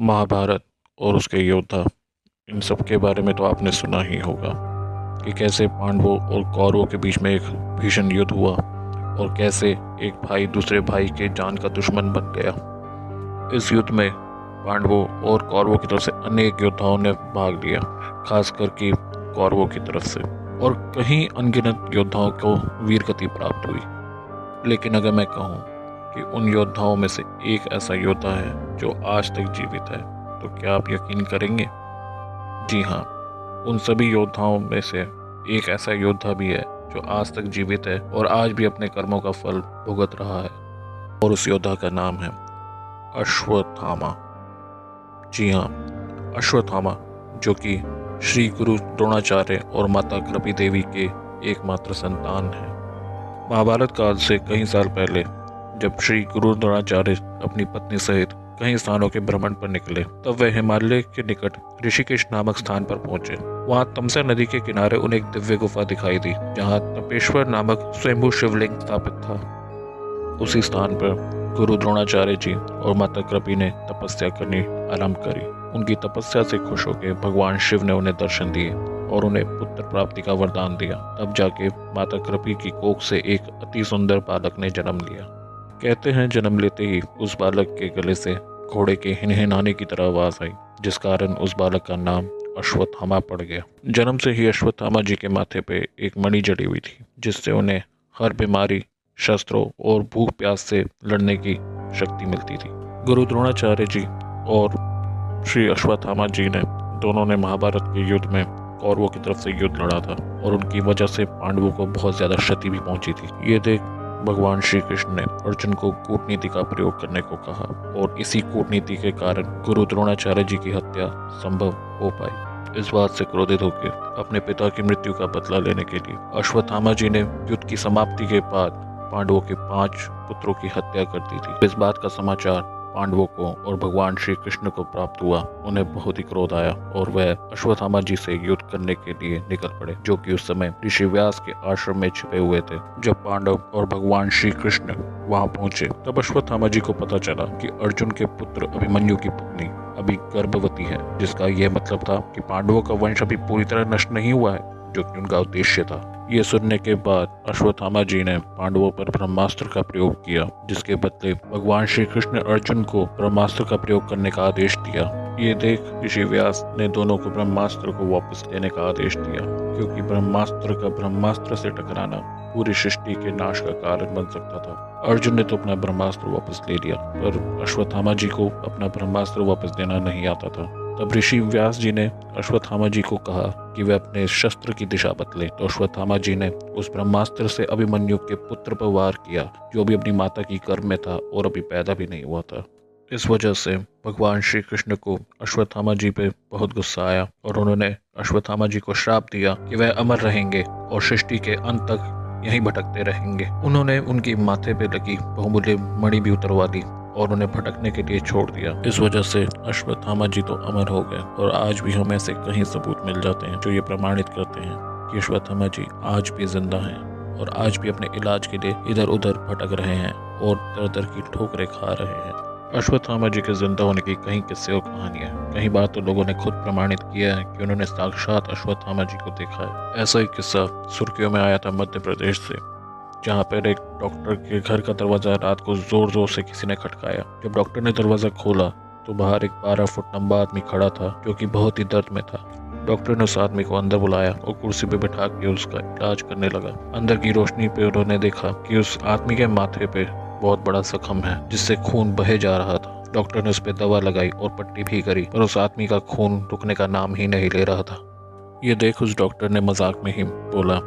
महाभारत और उसके योद्धा, इन सब के बारे में तो आपने सुना ही होगा कि कैसे पांडवों और कौरवों के बीच में एक भीषण युद्ध हुआ और कैसे एक भाई दूसरे भाई के जान का दुश्मन बन गया। इस युद्ध में पांडवों और कौरवों की तरफ़ से अनेक योद्धाओं ने भाग लिया, खास करके कौरवों की तरफ़ से। और कहीं अनगिनत योद्धाओं को वीरगति प्राप्त हुई। लेकिन अगर मैं कहूँ कि उन योद्धाओं में से एक ऐसा योद्धा है जो आज तक जीवित है। तो क्या आप यकीन करेंगे? जी हाँ उन सभी योद्धाओं में से एक ऐसा योद्धा भी है जो आज तक जीवित है और आज भी अपने कर्मों का फल भुगत रहा है। और उस योद्धा का नाम है अश्वत्थामा। जी हाँ अश्वत्थामा, जो कि श्री गुरु द्रोणाचार्य और माता कृपी देवी के एकमात्र संतान है। महाभारत काल से कई साल पहले जब श्री गुरु द्रोणाचार्य अपनी पत्नी सहित कई स्थानों के भ्रमण पर निकले, तब वे हिमालय के निकट ऋषिकेश नामक स्थान पर पहुँचे। वहाँ तमसा नदी के किनारे उन्हें एक दिव्य गुफा दिखाई दी, जहाँ तपेश्वर नामक स्वयंभू शिवलिंग स्थापित था। उसी स्थान पर गुरु द्रोणाचार्य जी और माता कृपी ने तपस्या करनी आरंभ करी। उनकी तपस्या से खुश होकर भगवान शिव ने उन्हें दर्शन दिए और उन्हें पुत्र प्राप्ति का वरदान दिया। तब जाके माता कृपी की कोख से एक अति सुंदर बालक ने जन्म लिया। कहते हैं, जन्म लेते ही उस बालक के गले से घोड़े के हिनहिनाने की तरह आवाज़ आई, जिस कारण उस बालक का नाम अश्वत्थामा पड़ गया। जन्म से ही अश्वत्थामा जी के माथे पे एक मणि जड़ी हुई थी, जिससे उन्हें हर बीमारी, शस्त्रों और भूख प्यास से लड़ने की शक्ति मिलती थी। गुरु द्रोणाचार्य जी और श्री अश्वत्थामा जी ने दोनों ने महाभारत के युद्ध में कौरवों की तरफ़ से युद्ध लड़ा था और उनकी वजह से पांडवों को बहुत ज़्यादा क्षति भी पहुँची थी। ये देख भगवान श्री कृष्ण ने अर्जुन को कूटनीति का प्रयोग करने को कहा और इसी कूटनीति के कारण गुरु द्रोणाचार्य जी की हत्या संभव हो पाई। इस बात से क्रोधित होकर अपने पिता की मृत्यु का बदला लेने के लिए अश्वत्थामा जी ने युद्ध की समाप्ति के बाद पांडवों के पाँच पुत्रों की हत्या कर दी थी। इस बात का समाचार पांडवों को और भगवान श्री कृष्ण को प्राप्त हुआ, उन्हें बहुत ही क्रोध आया और वह अश्वत्थामा जी से युद्ध करने के लिए निकल पड़े, जो कि उस समय ऋषि व्यास के आश्रम में छिपे हुए थे। जब पांडव और भगवान श्री कृष्ण वहाँ पहुँचे, तब अश्वत्थामा जी को पता चला कि अर्जुन के पुत्र अभिमन्यु की पत्नी अभी गर्भवती है, जिसका यह मतलब था कि पांडवों का वंश अभी पूरी तरह नष्ट नहीं हुआ है। जो कि उनका उद्देश्य था। ये सुनने के बाद अश्वत्थामा जी ने पांडवों पर ब्रह्मास्त्र का प्रयोग किया, जिसके बदले भगवान श्री कृष्ण अर्जुन को ब्रह्मास्त्र का प्रयोग करने का आदेश दिया। ये देख ऋषि व्यास ने दोनों को ब्रह्मास्त्र को वापस लेने का आदेश दिया, क्योंकि ब्रह्मास्त्र का ब्रह्मास्त्र से टकराना पूरी सृष्टि के नाश का कारण बन सकता था। अर्जुन ने तो अपना ब्रह्मास्त्र वापस ले लिया, पर अश्वत्थामा जी को अपना ब्रह्मास्त्र वापस देना नहीं आता था। तब ऋषि व्यास जी ने अश्वत्थामा जी को कहा कि वे अपने शस्त्र की दिशा बदले। तो अश्वत्थामा जी ने उस ब्रह्मास्त्र से अभिमन्यु के पुत्र पर वार किया, जो भी अपनी माता की गर्भ में था और अभी पैदा भी नहीं हुआ था। इस वजह से भगवान श्री कृष्ण को अश्वत्थामा जी पे बहुत गुस्सा आया और उन्होंने अश्वत्थामा जी को श्राप दिया कि वह अमर रहेंगे और सृष्टि के अंत तक यहीं भटकते रहेंगे। उन्होंने उनकी माथे पे लगी बहुमूल्य मणि भी उतरवा दी। और उन्हें भटकने के लिए छोड़ दिया। इस वजह से अश्वत्थामा जी तो अमर हो गए और आज भी हमें ऐसे कहीं सबूत मिल जाते हैं जो ये प्रमाणित करते हैं कि अश्वत्थामा जी आज भी ज़िंदा हैं और आज भी अपने इलाज के लिए इधर उधर भटक रहे हैं और दर दर की ठोकरें खा रहे हैं। अश्वत्थामा जी के ज़िंदा होने की कई किस्से और कहानियाँ कई बार तो लोगों ने खुद प्रमाणित किया है कि उन्होंने साक्षात अश्वत्थामा जी को देखा है। ऐसा ही किस्सा सुर्खियों में आया था मध्य प्रदेश से। जहाँ पर एक डॉक्टर के घर का दरवाज़ा रात को ज़ोर ज़ोर से किसी ने खटकाया। जब डॉक्टर ने दरवाज़ा खोला तो बाहर एक बारह फुट लंबा आदमी खड़ा था, जो कि बहुत ही दर्द में था। डॉक्टर ने उस आदमी को अंदर बुलाया और कुर्सी पे बैठा के उसका इलाज करने लगा। अंदर की रोशनी पे उन्होंने देखा कि उस आदमी के माथे पे बहुत बड़ा जख्म है, जिससे खून बहे जा रहा था। डॉक्टर ने उस पर दवा लगाई और पट्टी भी करी, पर उस आदमी का खून रुकने का नाम ही नहीं ले रहा था। ये देख उस डॉक्टर ने मज़ाक में ही बोला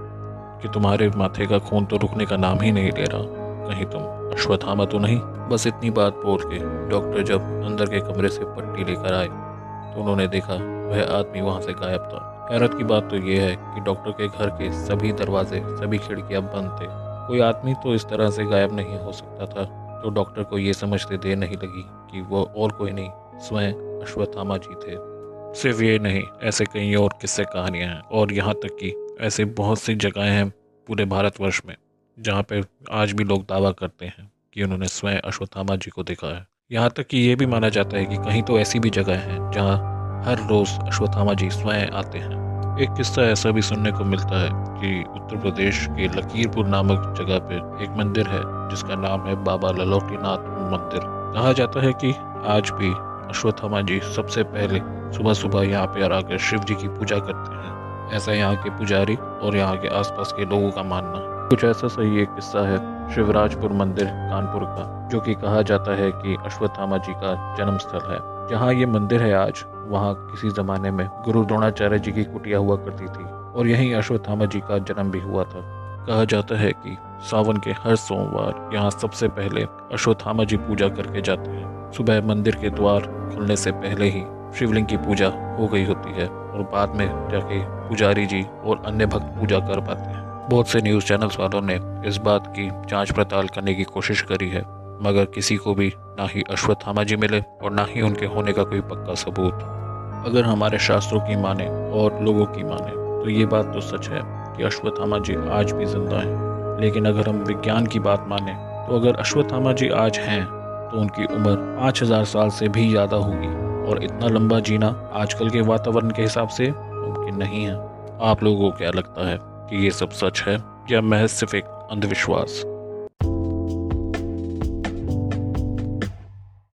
कि तुम्हारे माथे का खून तो रुकने का नाम ही नहीं ले रहा। कहीं तुम अश्वत्थामा तो नहीं? बस इतनी बात बोल के डॉक्टर जब अंदर के कमरे से पट्टी लेकर आए तो उन्होंने देखा वह आदमी वहाँ से गायब था। हैरत की बात तो यह है कि डॉक्टर के घर के सभी दरवाजे, सभी खिड़कियाँ बंद थे। कोई आदमी तो इस तरह से गायब नहीं हो सकता था तो डॉक्टर को ये समझते देर नहीं लगी कि वो और कोई नहीं, स्वयं अश्वत्थामा जी थे। सिर्फ़ ये नहीं, ऐसे कई और किस्से कहानियाँ हैं, और यहाँ तक कि ऐसे बहुत सी जगहें हैं पूरे भारतवर्ष में, जहाँ पे आज भी लोग दावा करते हैं कि उन्होंने स्वयं अश्वत्थामा जी को देखा है। यहाँ तक कि ये भी माना जाता है कि कहीं तो ऐसी भी जगह हैं जहाँ हर रोज़ अश्वत्थामा जी स्वयं आते हैं। एक किस्सा ऐसा भी सुनने को मिलता है कि उत्तर प्रदेश के लकीरपुर नामक जगह पे एक मंदिर है, जिसका नाम है बाबा ललोकीनाथ मंदिर। कहा जाता है कि आज भी अश्वत्थामा जी सबसे पहले सुबह सुबह यहाँ पे आकर शिव जी की पूजा करते हैं। ऐसा यहाँ के पुजारी और यहाँ के आसपास के लोगों का मानना। कुछ ऐसा सही एक किस्सा है शिवराजपुर मंदिर, कानपुर का, जो कि कहा जाता है कि अश्वत्थामा जी का जन्म स्थल है। जहाँ ये मंदिर है आज, वहाँ किसी जमाने में गुरु द्रोणाचार्य जी की कुटिया हुआ करती थी और यहीं अश्वत्थामा जी का जन्म भी हुआ था। कहा जाता है कि सावन के हर सोमवार यहाँ सबसे पहले अश्वत्थामा जी पूजा करके जाते हैं। सुबह मंदिर के द्वार खुलने से पहले ही शिवलिंग की पूजा हो गई होती है और बाद में जाके पुजारी जी और अन्य भक्त पूजा कर पाते हैं। बहुत से न्यूज़ चैनल्स वालों ने इस बात की जाँच पड़ताल करने की कोशिश करी है, मगर किसी को भी ना ही अश्वत्थामा जी मिले और ना ही उनके होने का कोई पक्का सबूत। अगर हमारे शास्त्रों की माने और लोगों की माने तो ये बात तो सच है कि अश्वत्थामा जी आज भी ज़िंदा हैं। लेकिन अगर हम विज्ञान की बात माने तो अगर अश्वत्थामा जी आज हैं तो उनकी उम्र पाँच हज़ार साल से भी ज़्यादा होगी। और इतना लंबा जीना आजकल के वातावरण के हिसाब से मुमकिन नहीं है। आप लोगों को क्या लगता है कि ये सब सच है या महज सिर्फ़ एक अंधविश्वास?